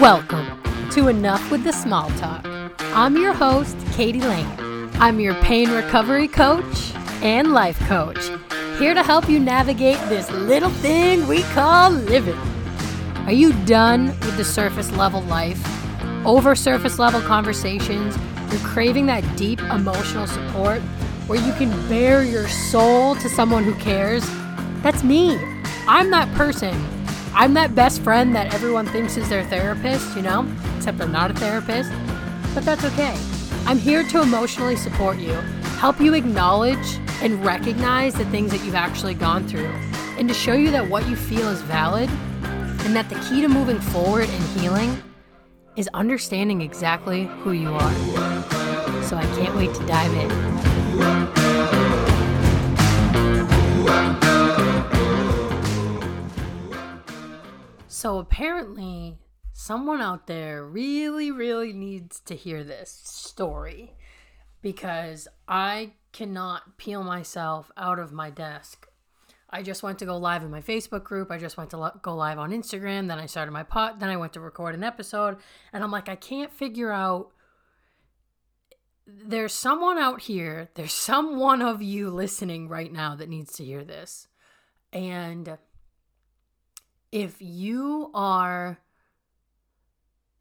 Welcome to Enough with the Small Talk. I'm your host, Katie Lane. I'm your pain recovery coach and life coach, here to help you navigate this little thing we call living. Are you done with the surface level life? Over surface level conversations? You're craving that deep emotional support where you can bare your soul to someone who cares? That's me. I'm that person. I'm that best friend that everyone thinks is their therapist, you know? Except I'm not a therapist. But that's okay. I'm here to emotionally support you, help you acknowledge and recognize the things that you've actually gone through, and to show you that what you feel is valid and that the key to moving forward and healing is understanding exactly who you are. So I can't wait to dive in. So apparently, someone out there really, really needs to hear this story because I cannot peel myself out of my desk. I just went to go live in my Facebook group. I just went to go live on Instagram. Then I started my pot. Then I went to record an episode. And I'm like, I can't figure out. There's someone out here, there's someone of you listening right now that needs to hear this. And if you are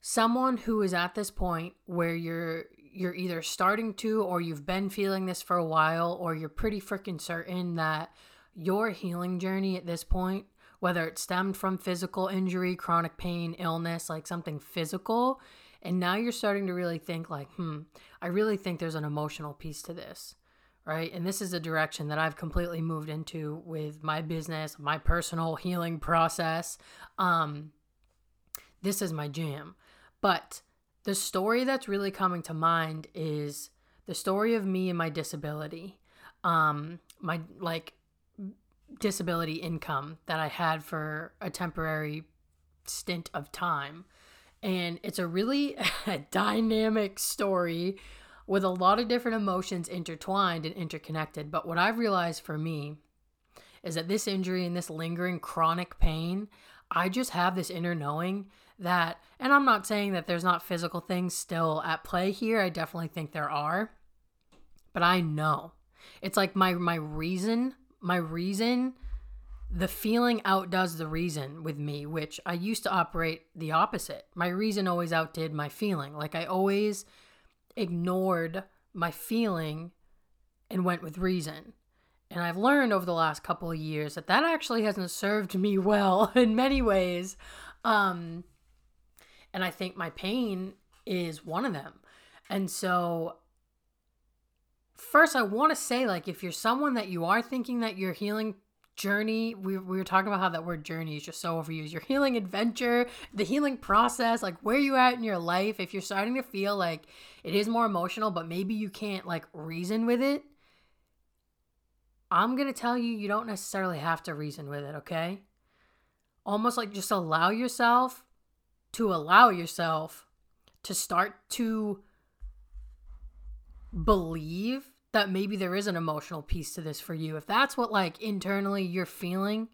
someone who is at this point where you're you're either starting to or you've been feeling this for a while or you're pretty freaking certain that your healing journey at this point whether it stemmed from physical injury chronic pain illness like something physical and now you're starting to really think like hmm i really think there's an emotional piece to this right? And this is a direction that I've completely moved into with my business, my personal healing process. Um, this is my jam. But the story that's really coming to mind is the story of me and my disability. Um, my like disability income that I had for a temporary stint of time. And it's a really dynamic story with a lot of different emotions intertwined and interconnected. But what I've realized for me is that this injury and this lingering chronic pain, I just have this inner knowing that, and I'm not saying that there's not physical things still at play here. I definitely think there are. But I know. It's like my my reason, my reason the feeling outdoes the reason with me, which I used to operate the opposite. My reason always outdid my feeling. Like I always ignored my feeling and went with reason. And I've learned over the last couple of years that that actually hasn't served me well in many ways. Um, and I think my pain is one of them. And so, first, I want to say, like, if you're someone that you are thinking that your healing journey, we, we were talking about how that word journey is just so overused. Your healing adventure, the healing process, like, where you at in your life, if you're starting to feel like it is more emotional, but maybe you can't, like, reason with it, I'm to tell you, you don't necessarily have to reason with it, okay? Almost like just allow yourself to allow yourself to start to believe that maybe there is an emotional piece to this for you. If that's what like internally you're feeling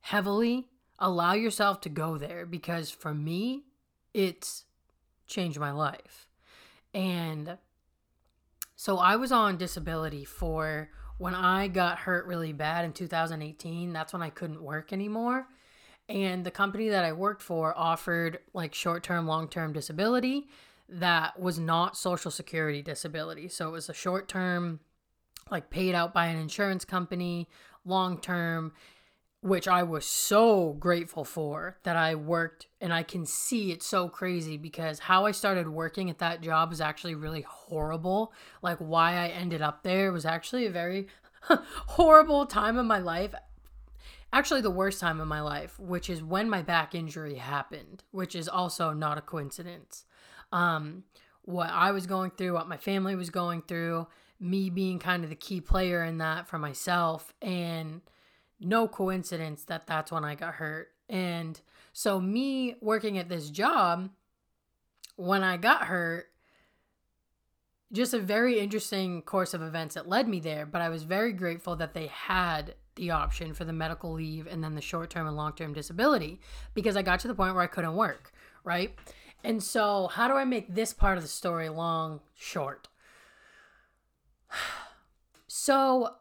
heavily, allow yourself to go there because for me, it's changed my life. And so I was on disability for when I got hurt really bad in 2018. That's when I couldn't work anymore. And the company that I worked for offered like short term, long term disability that was not social security disability. So it was a short term, like paid out by an insurance company, long term, which I was so grateful for that I worked. And I can see it's so crazy because how I started working at that job was actually really horrible. Like, why I ended up there was actually a very horrible time of my life actually the worst time of my life, which is when my back injury happened, which is also not a coincidence. Um, what I was going through, what my family was going through, me being kind of the key player in that for myself, and no coincidence that that's when I got hurt. And so, me working at this job, when I got hurt, just a very interesting course of events that led me there, but I was very grateful that they had the option for the medical leave and then the short term and long term disability because I got to the point where I couldn't work, right? And so, how do I make this part of the story long short? So,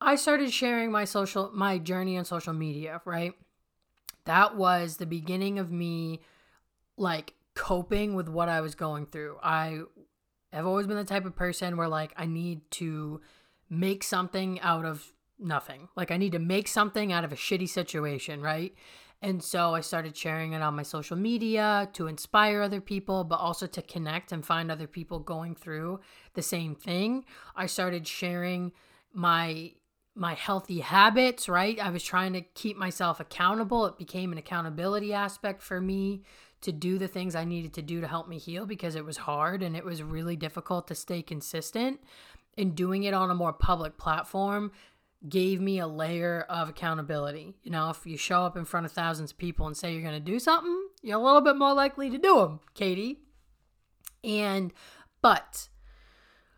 I started sharing my social my journey on social media, right? That was the beginning of me like coping with what I was going through. I have always been the type of person where like I need to make something out of nothing. Like I need to make something out of a shitty situation, right? And so I started sharing it on my social media to inspire other people, but also to connect and find other people going through the same thing. I started sharing my my healthy habits, right? I was trying to keep myself accountable. It became an accountability aspect for me to do the things I needed to do to help me heal because it was hard and it was really difficult to stay consistent. And doing it on a more public platform gave me a layer of accountability. You know, if you show up in front of thousands of people and say you're going to do something, you're a little bit more likely to do them, Katie. And, but,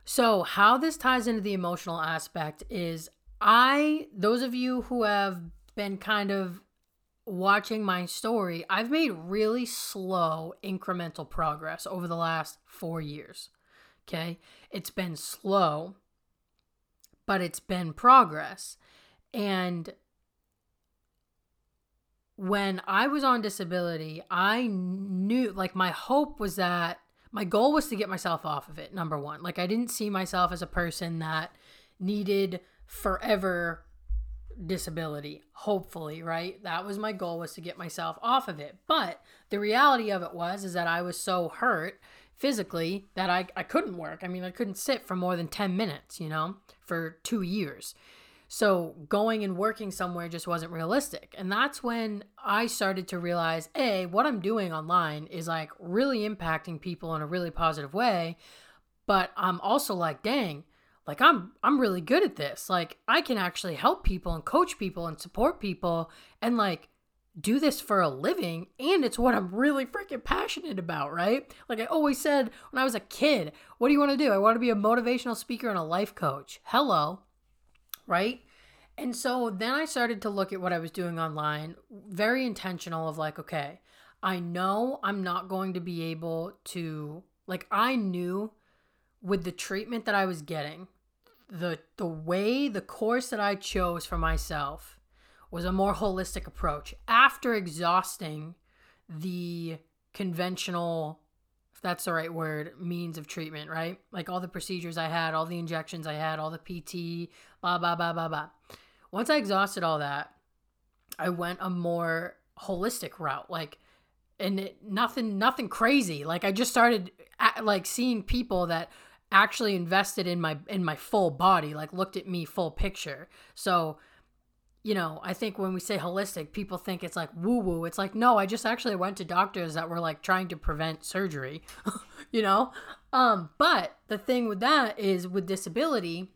so how this ties into the emotional aspect is I, those of you who have been kind of watching my story, I've made really slow incremental progress over the last four years. Okay. It's been slow but it's been progress. And when I was on disability, I knew, like, my hope was that my goal was to get myself off of it, number one. Like, I didn't see myself as a person that needed forever disability hopefully right that was my goal was to get myself off of it but the reality of it was is that i was so hurt physically that I, I couldn't work. I mean, I couldn't sit for more than 10 minutes, you know, for two years. So going and working somewhere just wasn't realistic. And that's when I started to realize A, what I'm doing online is like really impacting people in a really positive way. But I'm also like, dang, like I'm I'm really good at this. Like I can actually help people and coach people and support people and like do this for a living and it's what I'm really freaking passionate about, right? Like I always said when I was a kid, what do you want to do? I want to be a motivational speaker and a life coach. Hello. Right? And so then I started to look at what I was doing online, very intentional of like, okay, I know I'm not going to be able to like I knew with the treatment that I was getting, the the way the course that I chose for myself was a more holistic approach. After exhausting the conventional if that's the right word means of treatment right? Like all the procedures i had all the injections i had all the pt blah blah blah blah blah once i exhausted all that i went a more holistic route. Like and it, nothing nothing crazy. Like i just started at, like seeing people that actually invested in my in my full body like looked at me full picture. So you know, I think when we say holistic, people think it's like woo woo. It's like, no, I just actually went to doctors that were like trying to prevent surgery, you know? Um, but the thing with that is with disability,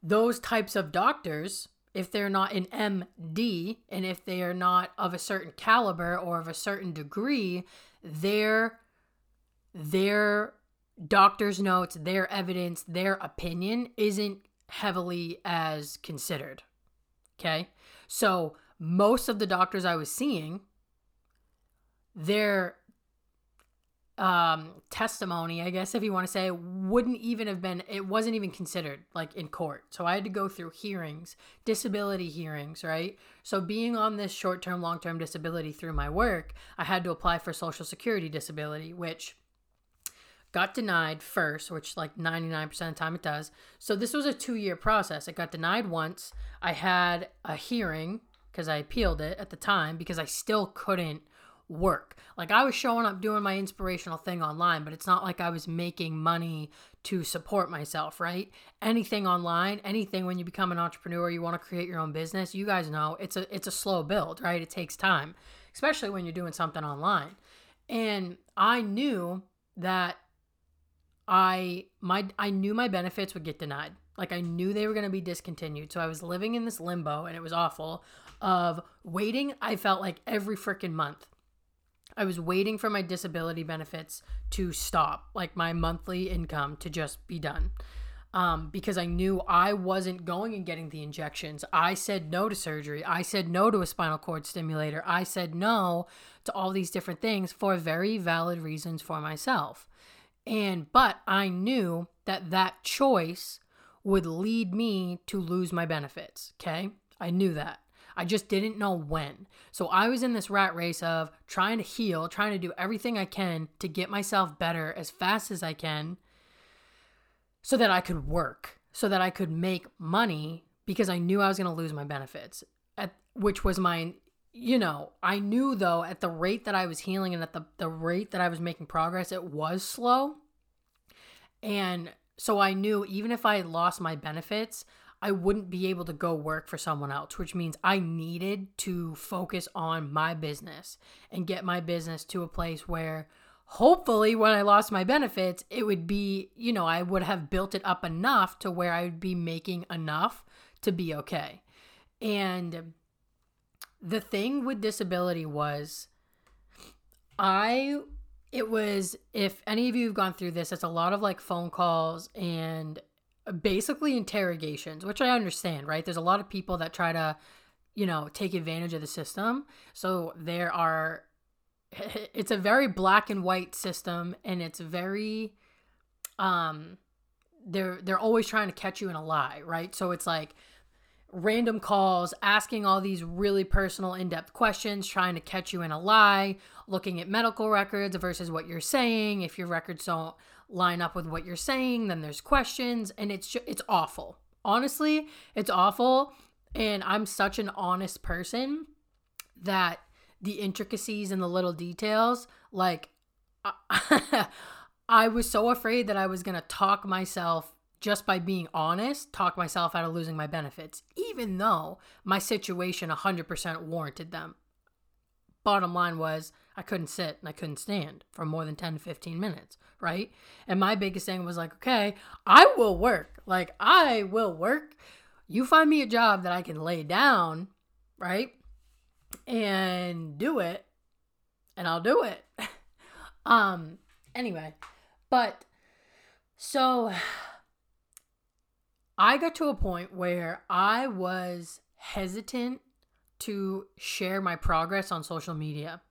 those types of doctors, if they're not an MD and if they are not of a certain caliber or of a certain degree, their their doctor's notes, their evidence, their opinion isn't heavily as considered Okay. So most of the doctors I was seeing, their um, testimony, I guess, if you want to say, wouldn't even have been, it wasn't even considered like in court. So I had to go through hearings, disability hearings, right? So being on this short term, long term disability through my work, I had to apply for Social Security disability, which got denied first, which like 99% of the time it does. So this was a two year process. It got denied once. I had a hearing because I appealed it at the time because I still couldn't work. Like I was showing up doing my inspirational thing online, but it's not like I was making money to support myself, right? Anything online, anything when you become an entrepreneur, you want to create your own business, you guys know it's a it's a slow build, right? It takes time, especially when you're doing something online. And I knew that I my I knew my benefits would get denied. Like I knew they were going to be discontinued. So I was living in this limbo and it was awful of waiting I felt like every freaking month. I was waiting for my disability benefits to stop, like my monthly income to just be done. um, because I knew I wasn't going and getting the injections. I said no to surgery. I said no to a spinal cord stimulator. I said no to all these different things for very valid reasons for myself. And, but I knew that that choice would lead me to lose my benefits. Okay. I knew that. I just didn't know when. So I was in this rat race of trying to heal, trying to do everything I can to get myself better as fast as I can so that I could work, so that I could make money because I knew I was going to lose my benefits, at, which was my, you know, I knew though at the rate that I was healing and at the, the rate that I was making progress, it was slow. And so I knew even if I lost my benefits, I wouldn't be able to go work for someone else, which means I needed to focus on my business and get my business to a place where hopefully when I lost my benefits, it would be, you know, I would have built it up enough to where I would be making enough to be okay. And the thing with disability was I it was if any of you have gone through this, it's a lot of like phone calls and basically interrogations, which I understand, right? There's a lot of people that try to, you know, take advantage of the system. So there are it's a very black and white system and it's very um they're they're always trying to catch you in a lie, right? So it's like random calls, asking all these really personal, in depth questions, trying to catch you in a lie, looking at medical records versus what you're saying. If your records don't line up with what you're saying, then there's questions, and it's just, it's awful. Honestly, it's awful. And I'm such an honest person that the intricacies and the little details, like, I, I was so afraid that I was going to talk myself just by being honest, talk myself out of losing my benefits, even though my situation 100% warranted them. Bottom line was, I couldn't sit and I couldn't stand for more than 10 to 15 minutes, right? And my biggest thing was like, okay, I will work. Like, I will work. You find me a job that I can lay down, right? And do it, and I'll do it. um, anyway, but so I got to a point where I was hesitant to share my progress on social media.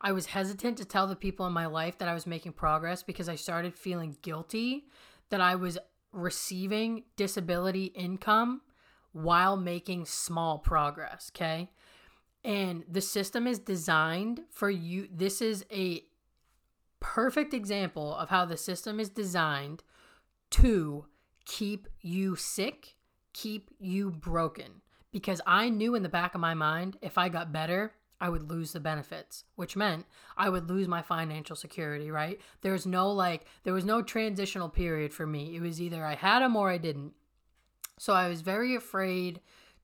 I was hesitant to tell the people in my life that I was making progress because I started feeling guilty that I was receiving disability income while making small progress, okay? And the system is designed for you. This is a perfect example of how the system is designed to keep you sick, keep you broken. Because I knew in the back of my mind, if I got better, I would lose the benefits, which meant I would lose my financial security, right? There's no like, there was no transitional period for me. It was either I had them or I didn't. So I was very afraid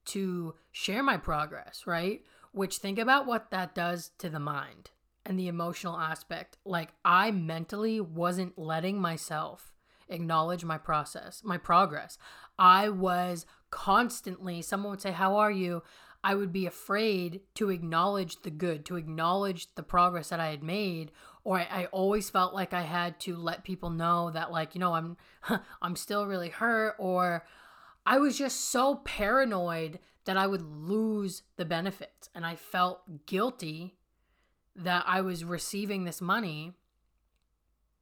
to share my progress, right? Which think about what that does to the mind and the emotional aspect. Like, I mentally wasn't letting myself acknowledge my process, my progress. I was constantly, someone would say, How are you? I would be afraid to acknowledge the good, to acknowledge the progress that I had made, or I, I, always felt like I had to let people know that, like, you know, I'm, I'm still really hurt, or I was just so paranoid that I would lose the benefits, and I felt guilty that I was receiving this money,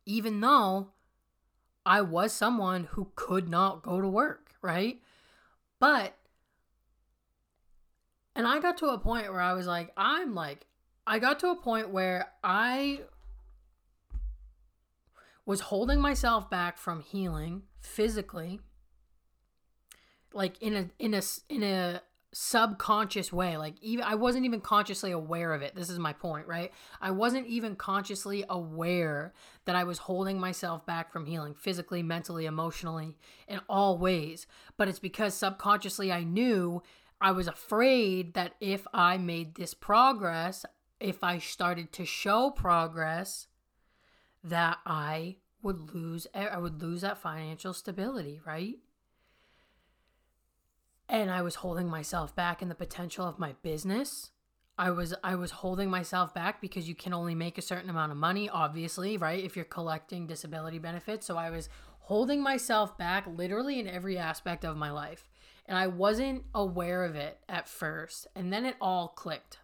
even though I was someone who could not go to work, right? But, and I got to a point where I was like, I'm like, I got to a point where I was holding myself back from healing physically like in a in a in a subconscious way like even i wasn't even consciously aware of it. This is my point right? I wasn't even consciously aware that i was holding myself back from healing physically mentally emotionally in all ways. But it's because subconsciously i knew i was afraid that if i made this progress if i started to show progress that i would lose i would lose that financial stability right and I was holding myself back in the potential of my business. I was I was holding myself back because you can only make a certain amount of money obviously, right? If you're collecting disability benefits. So I was holding myself back literally in every aspect of my life. And I wasn't aware of it at first. And then it all clicked.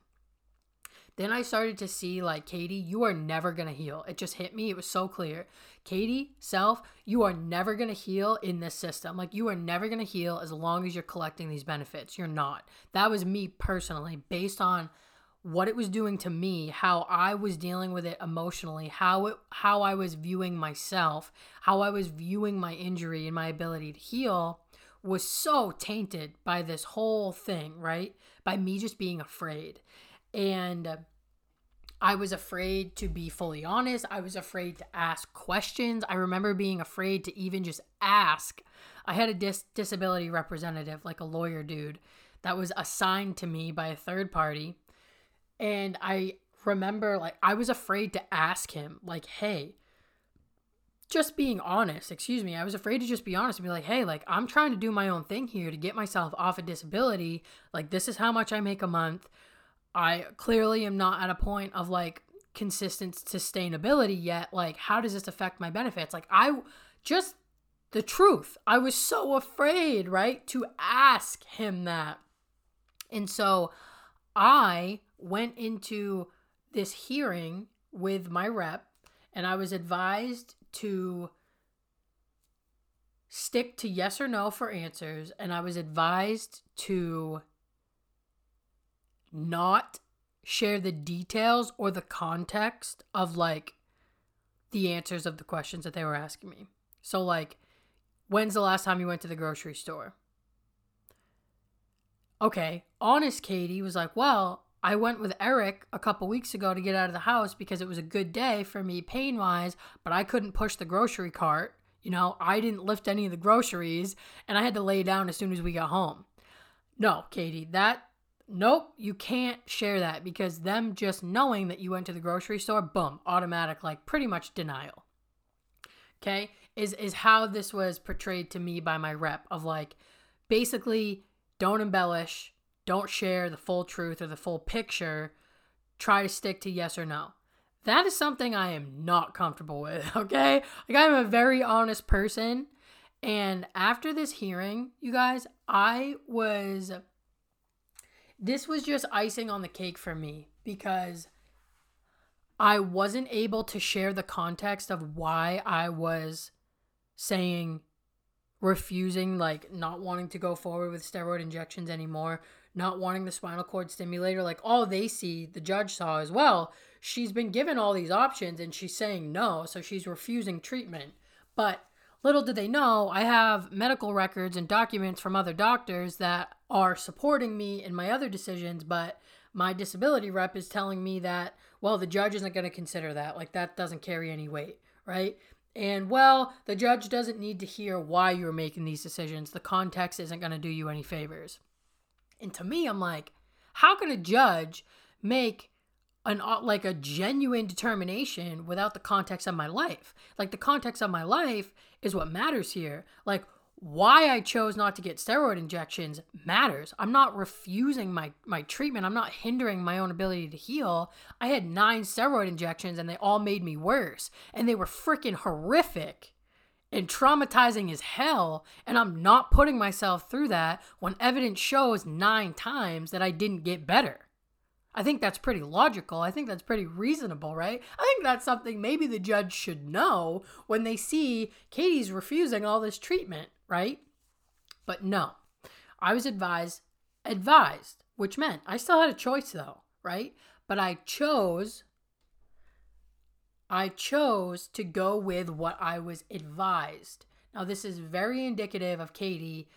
Then I started to see, like, Katie, you are never going to heal. It just hit me. It was so clear. Katie, self, you are never going to heal in this system. Like, you are never going to heal as long as you're collecting these benefits. You're not. That was me personally, based on what it was doing to me, how I was dealing with it emotionally, how it how I was viewing myself, how I was viewing my injury and my ability to heal was so tainted by this whole thing, right? By me just being afraid. And I was afraid to be fully honest. I was afraid to ask questions. I remember being afraid to even just ask. I had a dis- disability representative, like a lawyer dude, that was assigned to me by a third party and I remember like I was afraid to ask him, like, hey, just being honest, excuse me, I was afraid to just be honest and be like, hey, like I'm trying to do my own thing here to get myself off a disability. Like, this is how much I make a month. I clearly am not at a point of like consistent sustainability yet. Like, how does this affect my benefits? Like, I just the truth. I was so afraid, right, to ask him that. And so I went into this hearing with my rep and I was advised to stick to yes or no for answers and I was advised to not share the details or the context of like the answers of the questions that they were asking me. So like when's the last time you went to the grocery store? Okay, honest Katie was like, "Well, I went with Eric a couple weeks ago to get out of the house because it was a good day for me pain wise, but I couldn't push the grocery cart. You know, I didn't lift any of the groceries and I had to lay down as soon as we got home. No, Katie, that, nope, you can't share that because them just knowing that you went to the grocery store, boom, automatic, like pretty much denial. Okay, is, is how this was portrayed to me by my rep of like, basically, don't embellish, don't share the full truth or the full picture. Try to stick to yes or no. That is something I am not comfortable with, okay? Like, I'm a very honest person. And after this hearing, you guys, I was. This was just icing on the cake for me because I wasn't able to share the context of why I was saying refusing, like not wanting to go forward with steroid injections anymore, not wanting the spinal cord stimulator, like all they see, the judge saw as well. She's been given all these options and she's saying no, so she's refusing treatment. But little did they know, I have medical records and documents from other doctors that are supporting me in my other decisions, but my disability rep is telling me that, well, the judge isn't going to consider that. Like, that doesn't carry any weight, right? And well, the judge doesn't need to hear why you're making these decisions. The context isn't going to do you any favors. And to me, I'm like, how can a judge make an uh, like a genuine determination without the context of my life? Like the context of my life is what matters here. Like why I chose not to get steroid injections matters. I'm not refusing my my treatment. I'm not hindering my own ability to heal. I had 9 steroid injections and they all made me worse and they were freaking horrific and traumatizing as hell, and I'm not putting myself through that when evidence shows nine times that I didn't get better. I think that's pretty logical. I think that's pretty reasonable, right? I think that's something maybe the judge should know when they see Katie's refusing all this treatment, right? But no. I was advised advised, which meant I still had a choice though, right? But I chose I chose to go with what I was advised. Now, this is very indicative of Katie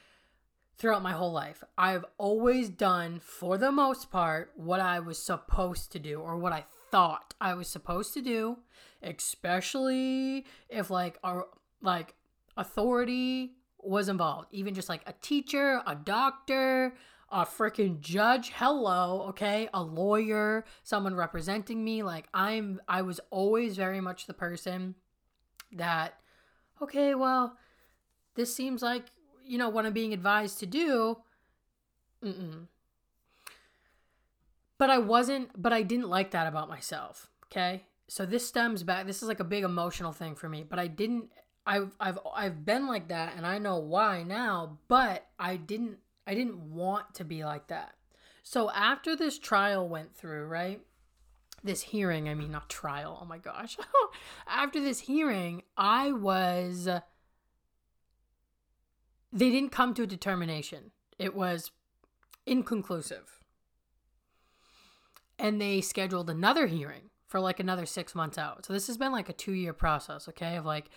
throughout my whole life. I've always done, for the most part, what I was supposed to do or what I thought I was supposed to do, especially if like our like authority was involved, even just like a teacher, a doctor, a freaking judge hello okay? A lawyer someone representing me. Like i'm i was always very much the person that okay well this seems like you know what i'm being advised to do Mm-mm. but i wasn't but i didn't like that about myself okay so this stems back this is like a big emotional thing for me but i didn't I've I've I've been like that and I know why now, but I didn't I didn't want to be like that. So after this trial went through, right? This hearing, I mean not trial. Oh my gosh. after this hearing, I was they didn't come to a determination. It was inconclusive. And they scheduled another hearing for like another six months out. So this has been like a two year process, okay, of like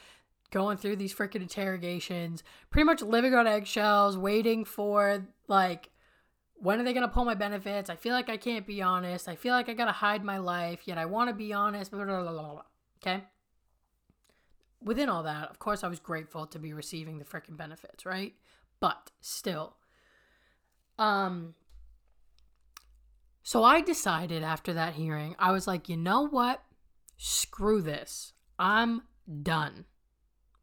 going through these freaking interrogations, pretty much living on eggshells, waiting for like when are they gonna pull my benefits? I feel like I can't be honest. I feel like I gotta hide my life, yet I wanna be honest. Blah, blah, blah, okay. Within all that, of course, I was grateful to be receiving the freaking benefits, right? But still, um, so I decided after that hearing, I was like, you know what? Screw this. I'm done.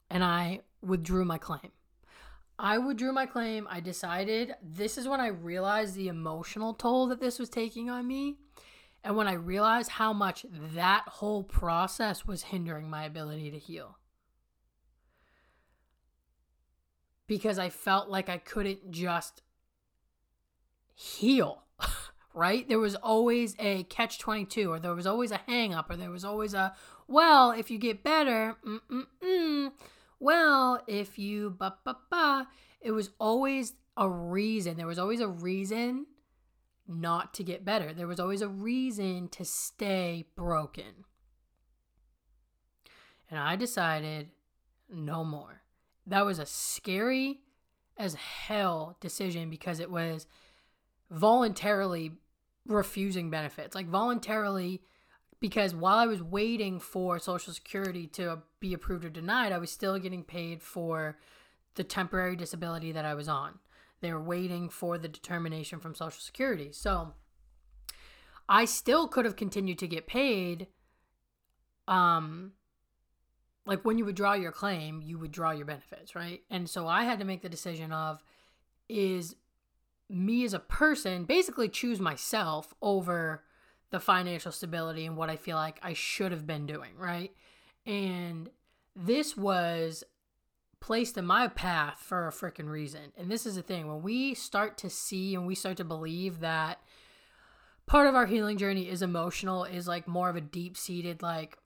And I withdrew my claim. I withdrew my claim. I decided this is when I realized the emotional toll that this was taking on me. And when I realized how much that whole process was hindering my ability to heal. Because I felt like I couldn't just heal right? There was always a catch 22, or there was always a hang up, or there was always a, well, if you get better, mm-mm-mm, well, if you, ba ba ba. It was always a reason. There was always a reason not to get better. There was always a reason to stay broken. And I decided no more. That was a scary as hell decision because it was voluntarily refusing benefits, like voluntarily, because while I was waiting for Social Security to be approved or denied, I was still getting paid for the temporary disability that I was on. They were waiting for the determination from Social Security. So I still could have continued to get paid. Um, like when you would draw your claim, you would draw your benefits, right? And so I had to make the decision of is me as a person basically choose myself over the financial stability and what I feel like I should have been doing, right? And this was placed in my path for a freaking reason. And this is the thing when we start to see and we start to believe that part of our healing journey is emotional, is like more of a deep seated, like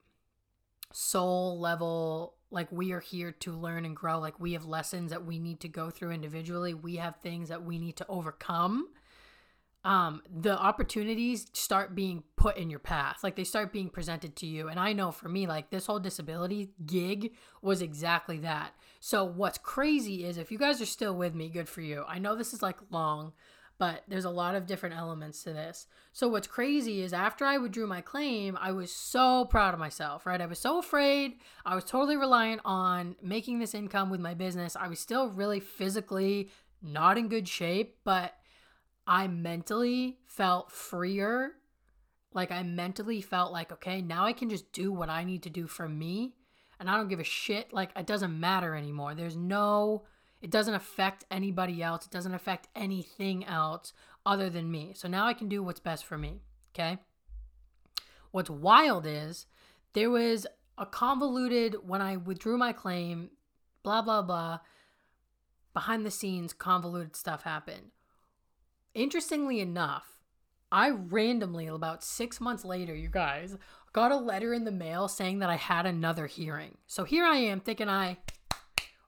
soul level like we are here to learn and grow. Like we have lessons that we need to go through individually. We have things that we need to overcome. Um the opportunities start being put in your path. Like they start being presented to you. And i know for me like this whole disability gig was exactly that. So what's crazy is if you guys are still with me good for you. I know this is like long but there's a lot of different elements to this. So what's crazy is after I withdrew my claim, I was so proud of myself, right? I was so afraid. I was totally reliant on making this income with my business. I was still really physically not in good shape, but I mentally felt freer. Like I mentally felt like, okay, now I can just do what I need to do for me. And I don't give a shit. Like it doesn't matter anymore. There's no it doesn't affect anybody else. It doesn't affect anything else other than me. So now I can do what's best for me. Okay. What's wild is there was a convoluted, when I withdrew my claim, blah, blah, blah, behind the scenes, convoluted stuff happened. Interestingly enough, I randomly, about six months later, you guys, got a letter in the mail saying that I had another hearing. So here I am thinking I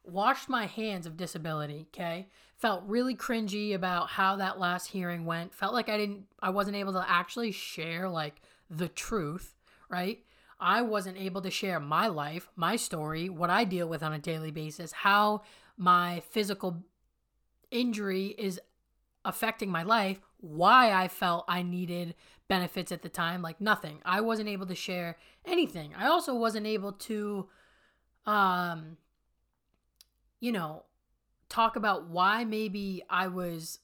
washed my hands of disability, okay? Felt really cringy about how that last hearing went. Felt like I didn't I wasn't able to actually share like the truth, right? I wasn't able to share my life, my story, what I deal with on a daily basis, how my physical injury is affecting my life, why I felt I needed benefits at the time, like nothing. I wasn't able to share anything. I also wasn't able to um you know, talk about why maybe I was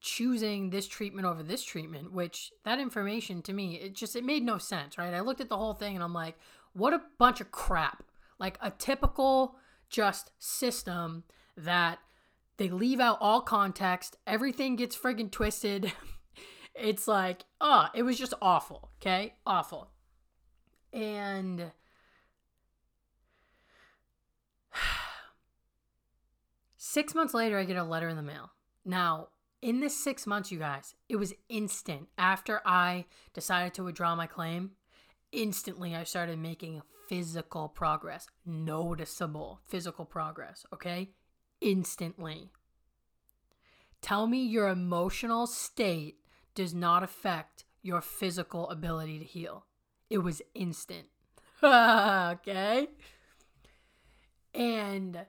choosing this treatment over this treatment, which that information to me, it just it made no sense, right? I looked at the whole thing and I'm like, what a bunch of crap. Like a typical just system that they leave out all context, everything gets friggin' twisted. it's like, oh, it was just awful, okay? Awful. And Six months later, I get a letter in the mail. Now, in this six months, you guys, it was instant. After I decided to withdraw my claim, instantly I started making physical progress, noticeable physical progress, okay? Instantly. Tell me your emotional state does not affect your physical ability to heal. It was instant. okay? And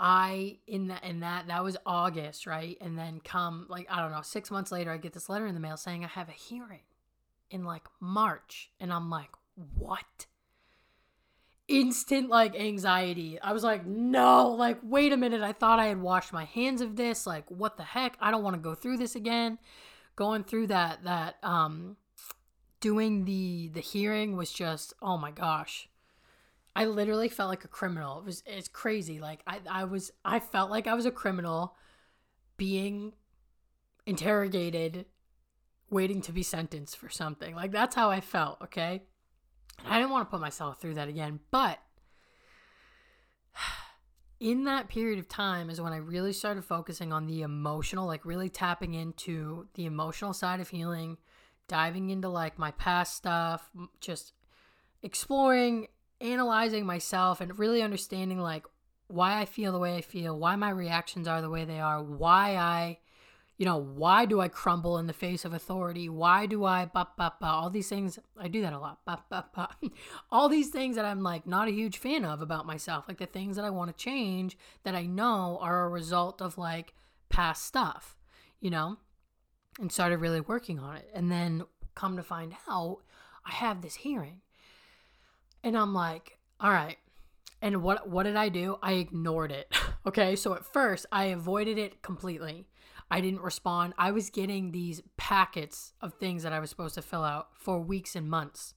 I in that in that that was August, right? And then come like I don't know, 6 months later I get this letter in the mail saying I have a hearing in like March and I'm like, "What?" Instant like anxiety. I was like, "No, like wait a minute. I thought I had washed my hands of this. Like what the heck? I don't want to go through this again." Going through that that um doing the the hearing was just, oh my gosh I literally felt like a criminal. It was it's crazy. Like I I was I felt like I was a criminal being interrogated waiting to be sentenced for something. Like that's how I felt, okay? I didn't want to put myself through that again, but in that period of time is when I really started focusing on the emotional, like really tapping into the emotional side of healing, diving into like my past stuff, just exploring analyzing myself and really understanding like why I feel the way I feel, why my reactions are the way they are, why I, you know, why do I crumble in the face of authority? Why do I, bah, bah, bah, all these things, I do that a lot, bah, bah, bah. all these things that I'm like not a huge fan of about myself, like the things that I want to change that I know are a result of like past stuff, you know, and started really working on it. And then come to find out, I have this hearing and I'm like, all right. And what what did I do? I ignored it. okay? So at first, I avoided it completely. I didn't respond. I was getting these packets of things that I was supposed to fill out for weeks and months.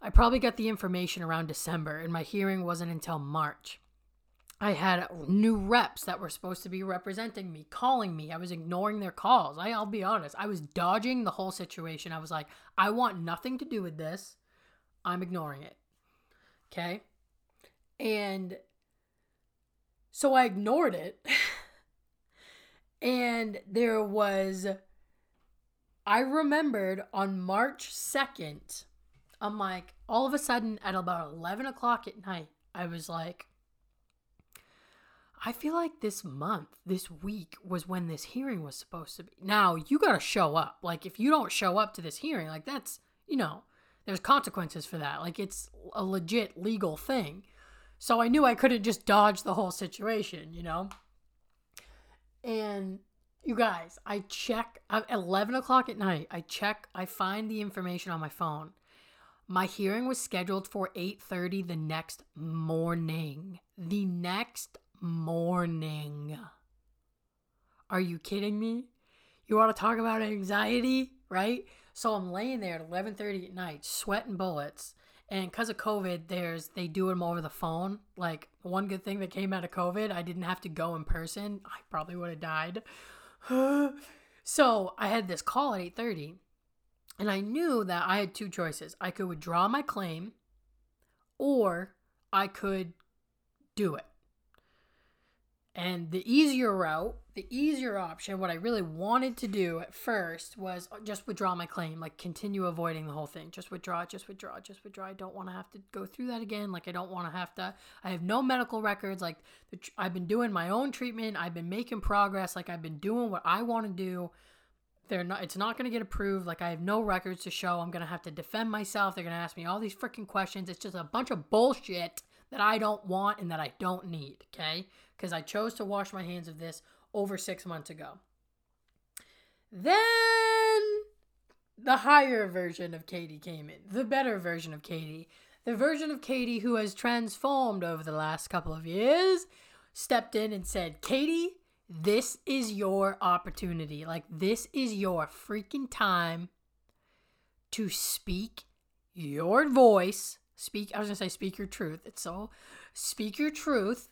I probably got the information around December, and my hearing wasn't until March. I had new reps that were supposed to be representing me calling me. I was ignoring their calls. I, I'll be honest. I was dodging the whole situation. I was like, I want nothing to do with this. I'm ignoring it. Okay? And so I ignored it. and there was, I remembered on March 2nd, I'm like, all of a sudden at about 11 o'clock at night, I was like, I feel like this month, this week was when this hearing was supposed to be. Now, you got to show up. Like, if you don't show up to this hearing, like, that's, you know, there's consequences for that. Like it's a legit legal thing. So I knew I couldn't just dodge the whole situation, you know? And you guys, I check at 11 o'clock at night. I check, I find the information on my phone. My hearing was scheduled for 8:30 the next morning. The next morning. Are you kidding me? You want to talk about anxiety, right? So I'm laying there at 11:30 at night, sweating bullets. And because of COVID, there's they do them over the phone. Like one good thing that came out of COVID, I didn't have to go in person. I probably would have died. so I had this call at 8:30, and I knew that I had two choices. I could withdraw my claim, or I could do it. And the easier route, the easier option, what I really wanted to do at first was just withdraw my claim, like continue avoiding the whole thing. Just withdraw, just withdraw, just withdraw. I don't want to have to go through that again. Like, I don't want to have to, I have no medical records. Like, I've been doing my own treatment, I've been making progress. Like, I've been doing what I want to do. They're not, it's not going to get approved. Like, I have no records to show. I'm going to have to defend myself. They're going to ask me all these freaking questions. It's just a bunch of bullshit that I don't want and that I don't need. Okay because I chose to wash my hands of this over six months ago. Then the higher version of Katie came in, the better version of Katie, the version of Katie who has transformed over the last couple of years, stepped in and said, Katie, this is your opportunity. Like, this is your freaking time to speak your voice. Speak, I was gonna say, speak your truth. It's so, speak your truth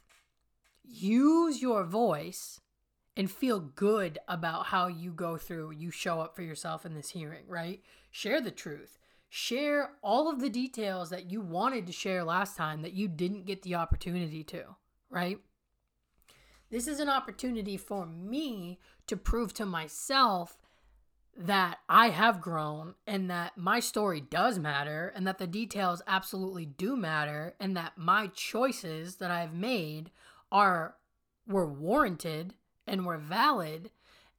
use your voice and feel good about how you go through, you show up for yourself in this hearing, right? Share the truth. share all of the details that you wanted to share last time that you didn't get the opportunity to, right? This is an opportunity for me to prove to myself that I have grown and that my story does matter and that the details absolutely do matter and that my choices that I've made are were warranted and were valid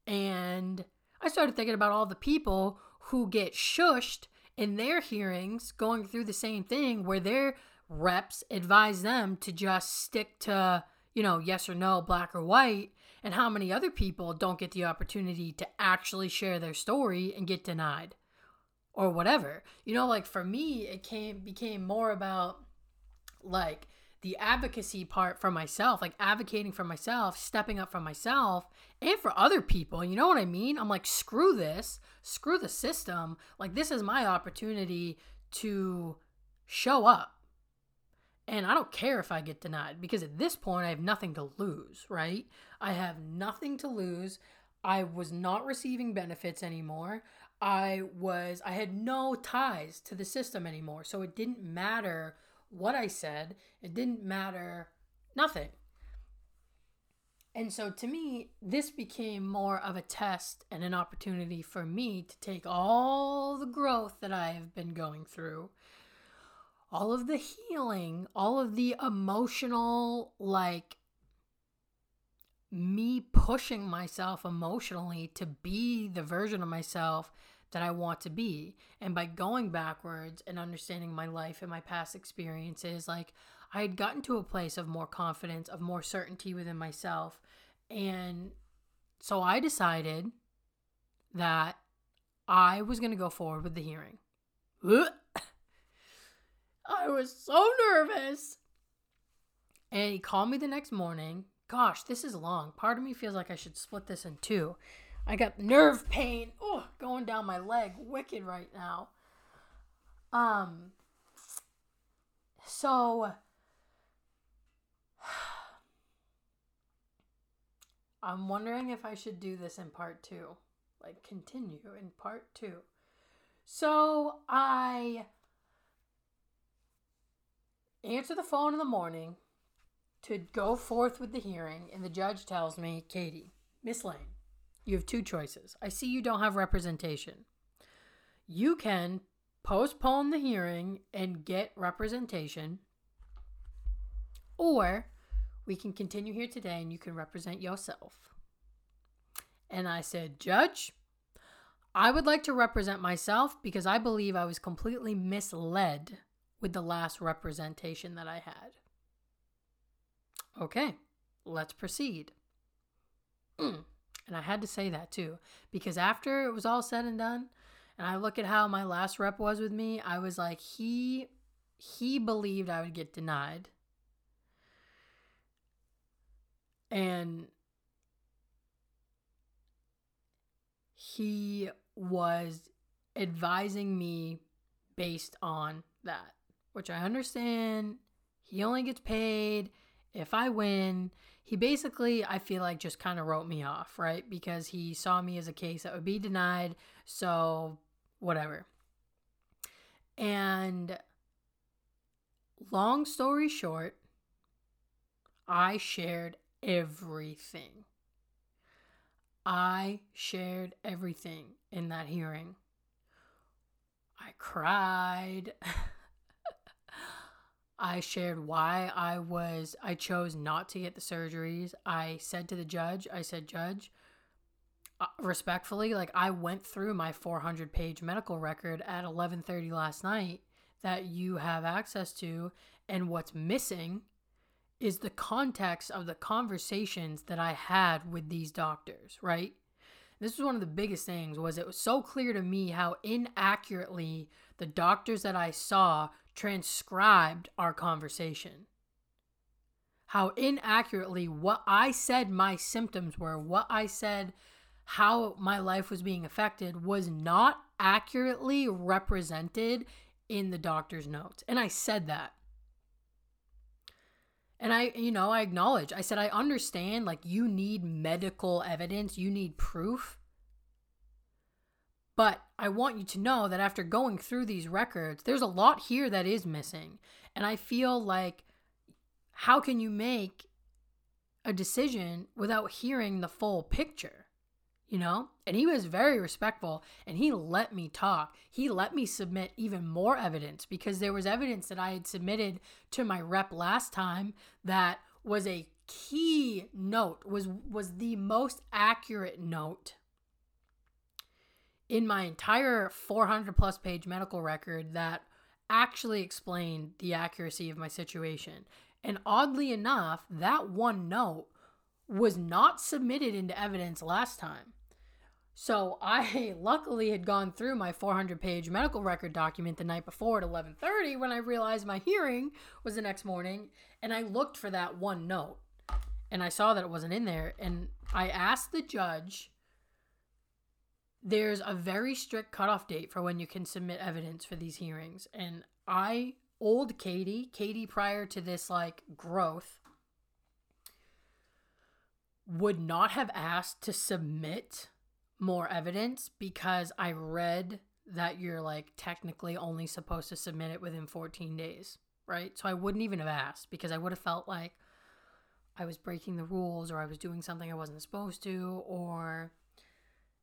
and I started thinking about all the people who get shushed in their hearings going through the same thing where their reps advise them to just stick to, you know, yes or no, black or white, and how many other people don't get the opportunity to actually share their story and get denied or whatever. You know, like for me, it came became more about like the advocacy part for myself, like advocating for myself, stepping up for myself and for other people. You know what I mean? I'm like, screw this, screw the system. Like, this is my opportunity to show up. And I don't care if I get denied because at this point, I have nothing to lose, right? I have nothing to lose. I was not receiving benefits anymore. I was, I had no ties to the system anymore. So it didn't matter what I said. It didn't matter nothing. And so to me, this became more of a test and an opportunity for me to take all the growth that I have been going through, all of the healing, all of the emotional, like me pushing myself emotionally to be the version of myself that I want to be. And by going backwards and understanding my life and my past experiences, like I had gotten to a place of more confidence, of more certainty within myself. And so I decided that I was going to go forward with the hearing. I was so nervous. And he called me the next morning. Gosh, this is long. Part of me feels like I should split this in two. I got nerve pain, oh, going down my leg, wicked right now. Um, so I'm wondering if I should do this in part two, like continue in part two. So I answer the phone in the morning to go forth with the hearing, and the judge tells me, Katie, Miss Lane, you have two choices. I see you don't have representation. You can postpone the hearing and get representation, or we can continue here today and you can represent yourself. And I said, Judge, I would like to represent myself because I believe I was completely misled with the last representation that I had. Okay, let's proceed. Mm. And I had to say that too, because after it was all said and done, and I look at how my last rep was with me, I was like, he he believed I would get denied. And he was advising me based on that, which I understand. He only gets paid if I win he basically, I feel like, just kind of wrote me off, right? Because he saw me as a case that would be denied. So, whatever. And long story short, I shared everything. I shared everything in that hearing. I cried. I shared why I was I chose not to get the surgeries. I said to the judge, I said, "Judge, uh, respectfully, like I went through my 400 page medical record at 11:30 last night that you have access to and what's missing is the context of the conversations that I had with these doctors, right? This was one of the biggest things was it was so clear to me how inaccurately the doctors that I saw transcribed our conversation. How inaccurately what I said my symptoms were, what I said how my life was being affected was not accurately represented in the doctor's notes. And I said that. And I, you know, I acknowledge, I said, I understand, like, you need medical evidence, you need proof. But I want you to know that after going through these records, there's a lot here that is missing. And I feel like, how can you make a decision without hearing the full picture? You know? And he was very respectful and he let me talk. He let me submit even more evidence because there was evidence that I had submitted to my rep last time that was a key note was was the most accurate note in my entire 400 plus page medical record that actually explained the accuracy of my situation. And oddly enough, that one note was not submitted into evidence last time. So I luckily had gone through my 400 page medical record document the night before at 11:30 when I realized my hearing was the next morning and I looked for that one note and I saw that it wasn't in there and I asked the judge there's a very strict cutoff date for when you can submit evidence for these hearings. And I, old Katie, Katie prior to this like growth, would not have asked to submit more evidence because I read that you're like technically only supposed to submit it within 14 days, right? So I wouldn't even have asked because I would have felt like I was breaking the rules or I was doing something I wasn't supposed to or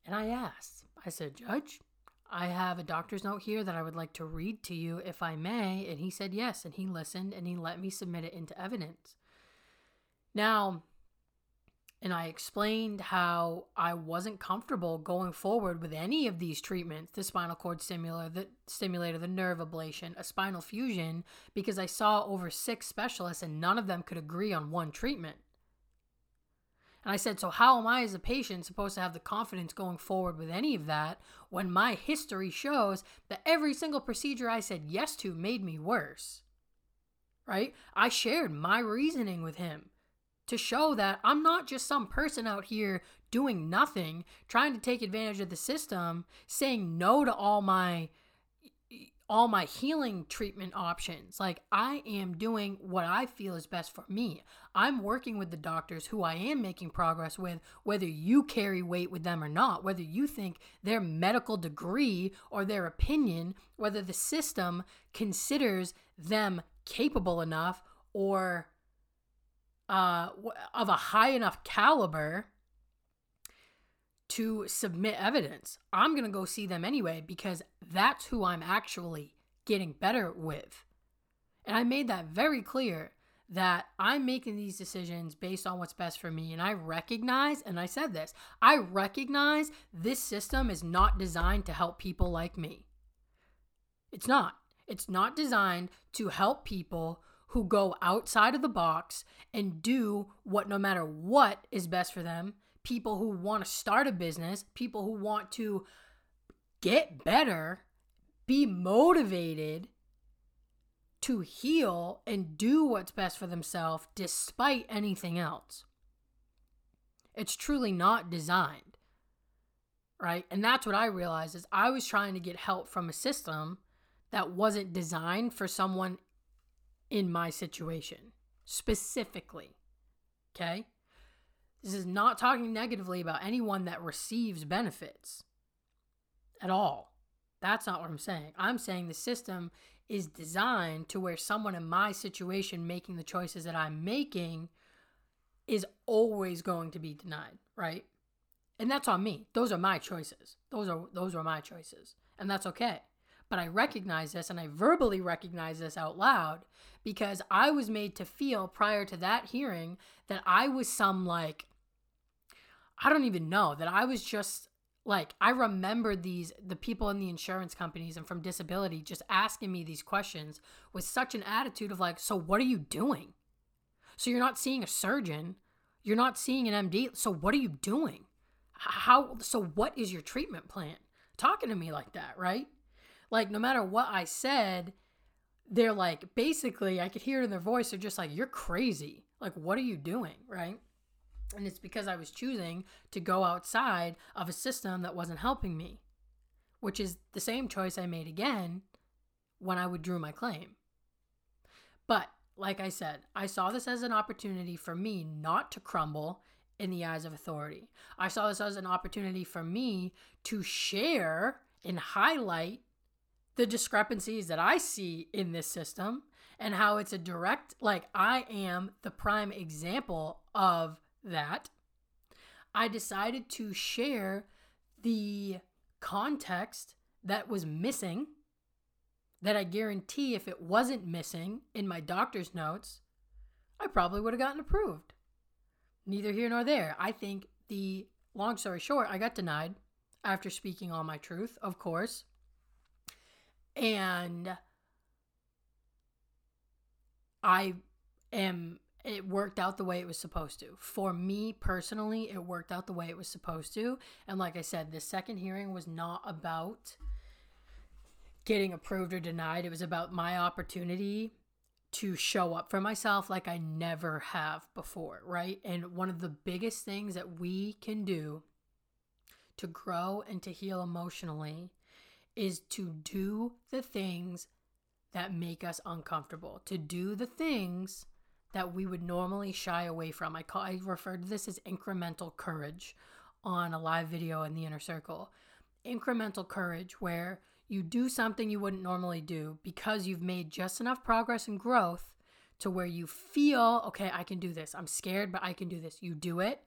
and I asked, I said, Judge, I have a doctor's note here that I would like to read to you if I may. And he said yes. And he listened and he let me submit it into evidence. Now, and I explained how I wasn't comfortable going forward with any of these treatments the spinal cord stimulator, the stimulator, the nerve ablation, a spinal fusion because I saw over six specialists and none of them could agree on one treatment. And I said, So, how am I as a patient supposed to have the confidence going forward with any of that when my history shows that every single procedure I said yes to made me worse? Right? I shared my reasoning with him to show that I'm not just some person out here doing nothing, trying to take advantage of the system, saying no to all my all my healing treatment options. Like, I am doing what I feel is best for me. I'm working with the doctors who I am making progress with, whether you carry weight with them or not, whether you think their medical degree or their opinion, whether the system considers them capable enough or uh, of a high enough caliber to submit evidence. I'm going to go see them anyway because that's who I'm actually getting better with. And I made that very clear that I'm making these decisions based on what's best for me. And I recognize, and I said this, I recognize this system is not designed to help people like me. It's not. It's not designed to help people who go outside of the box and do what, no matter what, is best for them people who want to start a business, people who want to get better, be motivated to heal and do what's best for themselves despite anything else. It's truly not designed. Right? And that's what I realized is I was trying to get help from a system that wasn't designed for someone in my situation specifically. Okay? This is not talking negatively about anyone that receives benefits at all. That's not what I'm saying. I'm saying the system is designed to where someone in my situation making the choices that I'm making is always going to be denied, right? And that's on me. Those are my choices. Those are those are my choices. And that's okay. But I recognize this and I verbally recognize this out loud because I was made to feel prior to that hearing that I was some like I don't even know that I was just like I remember these the people in the insurance companies and from disability just asking me these questions with such an attitude of like, so what are you doing? So you're not seeing a surgeon, you're not seeing an MD. So what are you doing? How so what is your treatment plan? Talking to me like that, right? Like no matter what I said, they're like basically I could hear it in their voice, they're just like, You're crazy. Like, what are you doing? Right? And it's because I was choosing to go outside of a system that wasn't helping me, which is the same choice I made again when I withdrew my claim. But like I said, I saw this as an opportunity for me not to crumble in the eyes of authority. I saw this as an opportunity for me to share and highlight the discrepancies that I see in this system and how it's a direct, like, I am the prime example of that. I decided to share the context that was missing that I guarantee if it wasn't missing in my doctor's notes, I probably would have gotten approved. Neither here nor there. I think the long story short, I got denied after speaking all my truth, of course. And I am it worked out the way it was supposed to. For me personally, it worked out the way it was supposed to. And like I said, the second hearing was not about getting approved or denied. It was about my opportunity to show up for myself like I never have before, right? And one of the biggest things that we can do to grow and to heal emotionally is to do the things that make us uncomfortable, to do the things that we would normally shy away from. I call I refer to this as incremental courage on a live video in the inner circle. Incremental courage where you do something you wouldn't normally do because you've made just enough progress and growth to where you feel, okay, I can do this. I'm scared, but I can do this. You do it.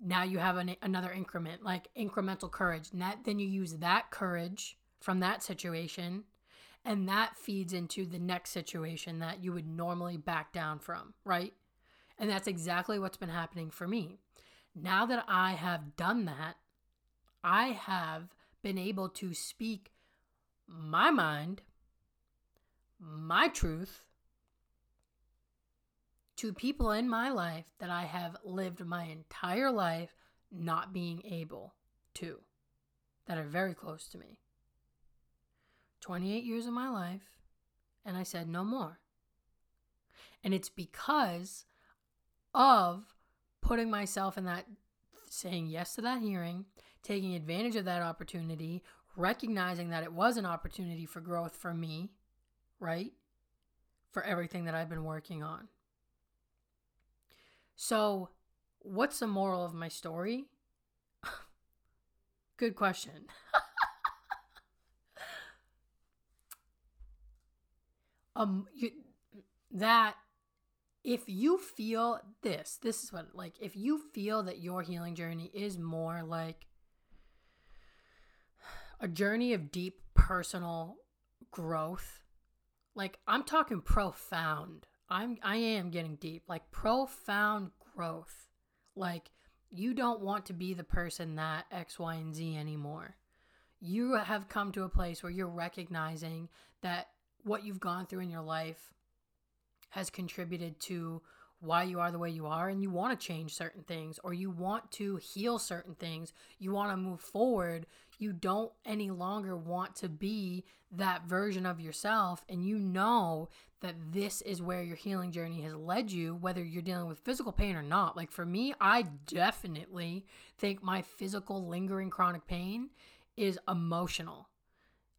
Now you have an, another increment, like incremental courage. And that, then you use that courage from that situation, and that feeds into the next situation that you would normally back down from, right? And that's exactly what's been happening for me. Now that I have done that, I have been able to speak my mind, my truth to people in my life that I have lived my entire life not being able to, that are very close to me. 28 years of my life, and I said no more. And it's because of putting myself in that, saying yes to that hearing, taking advantage of that opportunity, recognizing that it was an opportunity for growth for me, right? For everything that I've been working on. So, what's the moral of my story? Good question. um you, that if you feel this, this is what like if you feel that your healing journey is more like a journey of deep personal growth. Like I'm talking profound. I'm I am getting deep. Like profound growth. Like you don't want to be the person that X, Y, and Z anymore. You have come to a place where you're recognizing that what you've gone through in your life has contributed to why you are the way you are and you want to change certain things or you want to heal certain things, you want to move forward, you don't any longer want to be that version of yourself and you know that this is where your healing journey has led you whether you're dealing with physical pain or not. Like for me i definitely think my physical lingering chronic pain is emotional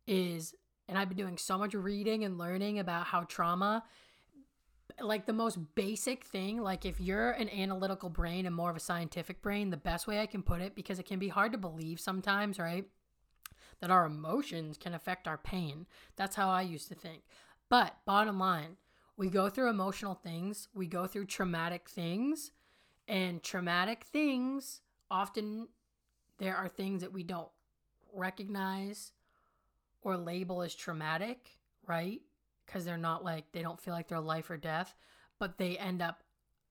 is and i've been doing so much reading and learning about how trauma like the most basic thing like if you're an analytical brain and more of a scientific brain the best way i can put it because it can be hard to believe sometimes right that our emotions can affect our pain. That's how i used to think. But bottom line we go through emotional things we go through traumatic things and traumatic things often there are things that we don't recognize or label as traumatic right because they're not like they don't feel like they're life or death, but they end up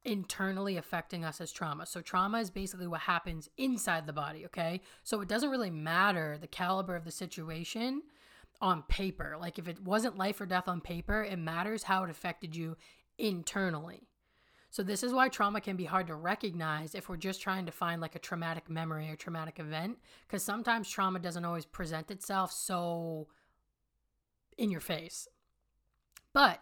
internally affecting us as trauma. So trauma is basically what happens inside the body, okay? So it doesn't really matter the caliber of the situation on paper. Like if it wasn't life or death on paper, it matters how it affected you internally. So this is why trauma can be hard to recognize if we're just trying to find like a traumatic memory or traumatic event because sometimes trauma doesn't always present itself so in your face. But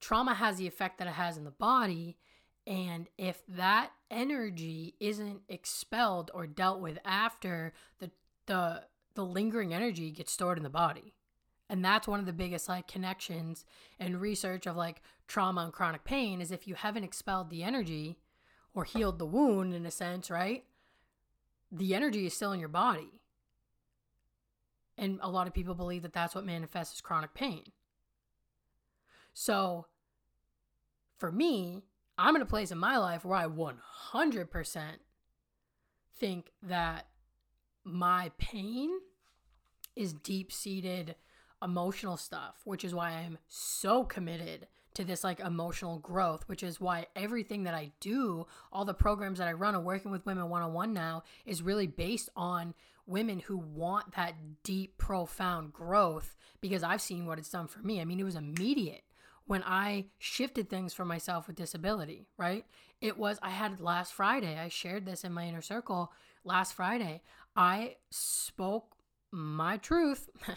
trauma has the effect that it has in the body. And if that energy isn't expelled or dealt with after, the, the, the lingering energy gets stored in the body. And that's one of the biggest like connections and research of like trauma and chronic pain is if you haven't expelled the energy or healed the wound in a sense, right? The energy is still in your body. And a lot of people believe that that's what manifests as chronic pain. So for me, I'm in a place in my life where I 100% think that my pain is deep seated emotional stuff, which is why I'm so committed to this like emotional growth, which is why everything that I do, all the programs that I run, and working with women one on one now, is really based on women who want that deep, profound growth because I've seen what it's done for me. I mean, it was immediate when I shifted things for myself with disability, right? It was, I had last Friday, I shared this in my inner circle last Friday. I spoke my truth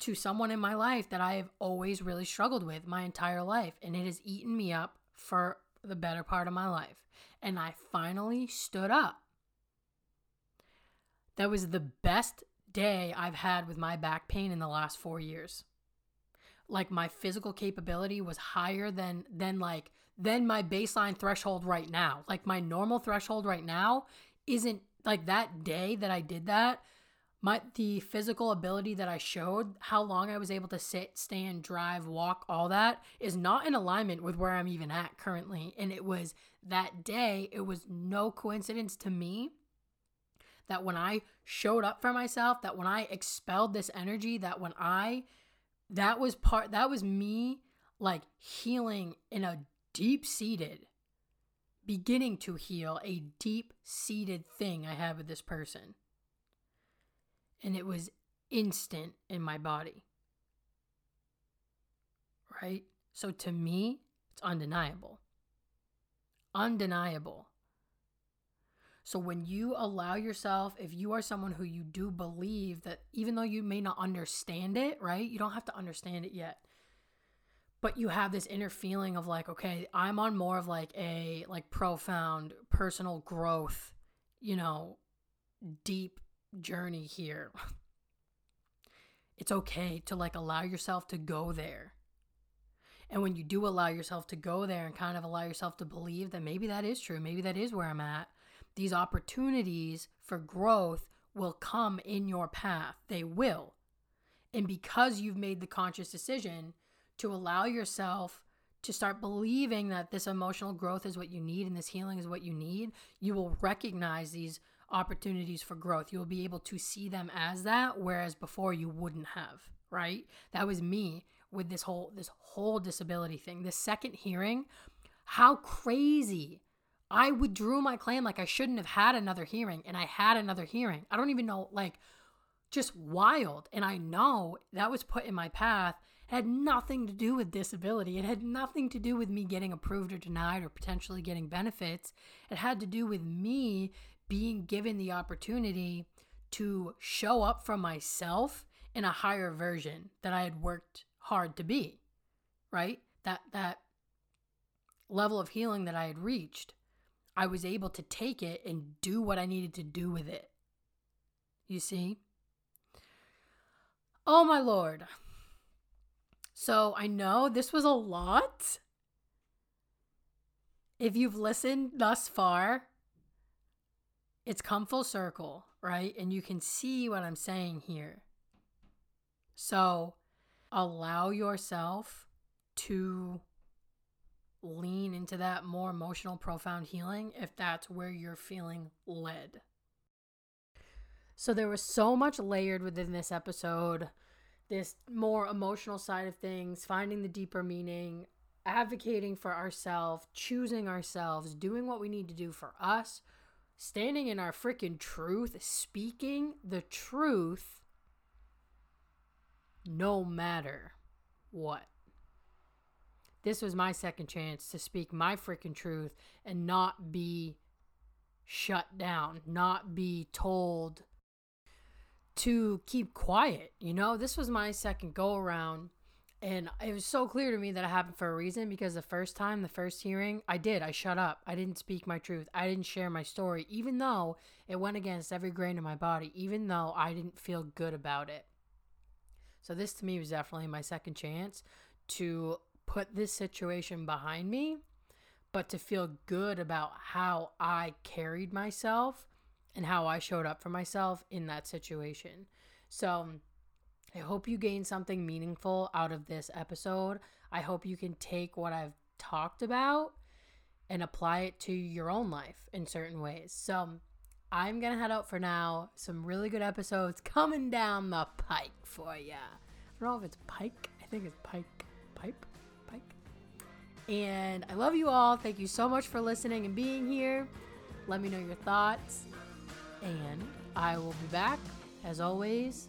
to someone in my life that I have always really struggled with my entire life. And it has eaten me up for the better part of my life. And I finally stood up. That was the best day I've had with my back pain in the last four years. Like my physical capability was higher than than like than my baseline threshold right now. Like my normal threshold right now isn't like that day that I did that my the physical ability that I showed, how long I was able to sit, stand, drive, walk, all that is not in alignment with where I'm even at currently. And it was that day, it was no coincidence to me that when I showed up for myself, that when I expelled this energy, that when I that was part that was me like healing in a deep seated beginning to heal a deep seated thing I had with this person and it was instant in my body. Right? So to me, it's undeniable. Undeniable. So when you allow yourself, if you are someone who you do believe that even though you may not understand it, right? You don't have to understand it yet. But you have this inner feeling of like, okay, I'm on more of like a like profound personal growth, you know, deep journey here. It's okay to like allow yourself to go there. And when you do allow yourself to go there and kind of allow yourself to believe that maybe that is true, maybe that is where I'm at, these opportunities for growth will come in your path. They will. And because you've made the conscious decision to allow yourself to start believing that this emotional growth is what you need and this healing is what you need, you will recognize these opportunities for growth. You'll be able to see them as that whereas before you wouldn't have, right? That was me with this whole this whole disability thing. The second hearing, how crazy. I withdrew my claim like I shouldn't have had another hearing and I had another hearing. I don't even know like just wild and I know that was put in my path it had nothing to do with disability. It had nothing to do with me getting approved or denied or potentially getting benefits. It had to do with me being given the opportunity to show up for myself in a higher version that I had worked hard to be, right? That that level of healing that I had reached, I was able to take it and do what I needed to do with it. You see? Oh my lord. So, I know this was a lot. If you've listened thus far, it's come full circle, right? And you can see what I'm saying here. So allow yourself to lean into that more emotional, profound healing if that's where you're feeling led. So there was so much layered within this episode this more emotional side of things, finding the deeper meaning, advocating for ourselves, choosing ourselves, doing what we need to do for us, standing in our freaking truth, speaking the truth no matter what. This was my second chance to speak my freaking truth and not be shut down, not be told to keep quiet. You know, this was my second go around and it was so clear to me that it happened for a reason because the first time, the first hearing, I did. I shut up. I didn't speak my truth. I didn't share my story, even though it went against every grain of my body, even though I didn't feel good about it. So, this to me was definitely my second chance to put this situation behind me, but to feel good about how I carried myself and how I showed up for myself in that situation. So I hope you gain something meaningful out of this episode. I hope you can take what I've talked about and apply it to your own life in certain ways. So I'm going to head out for now. Some really good episodes coming down the pike for ya. I don't know if it's pike. I think it's pike. Pipe? Pike? And I love you all. Thank you so much for listening and being here. Let me know your thoughts. And I will be back. As always,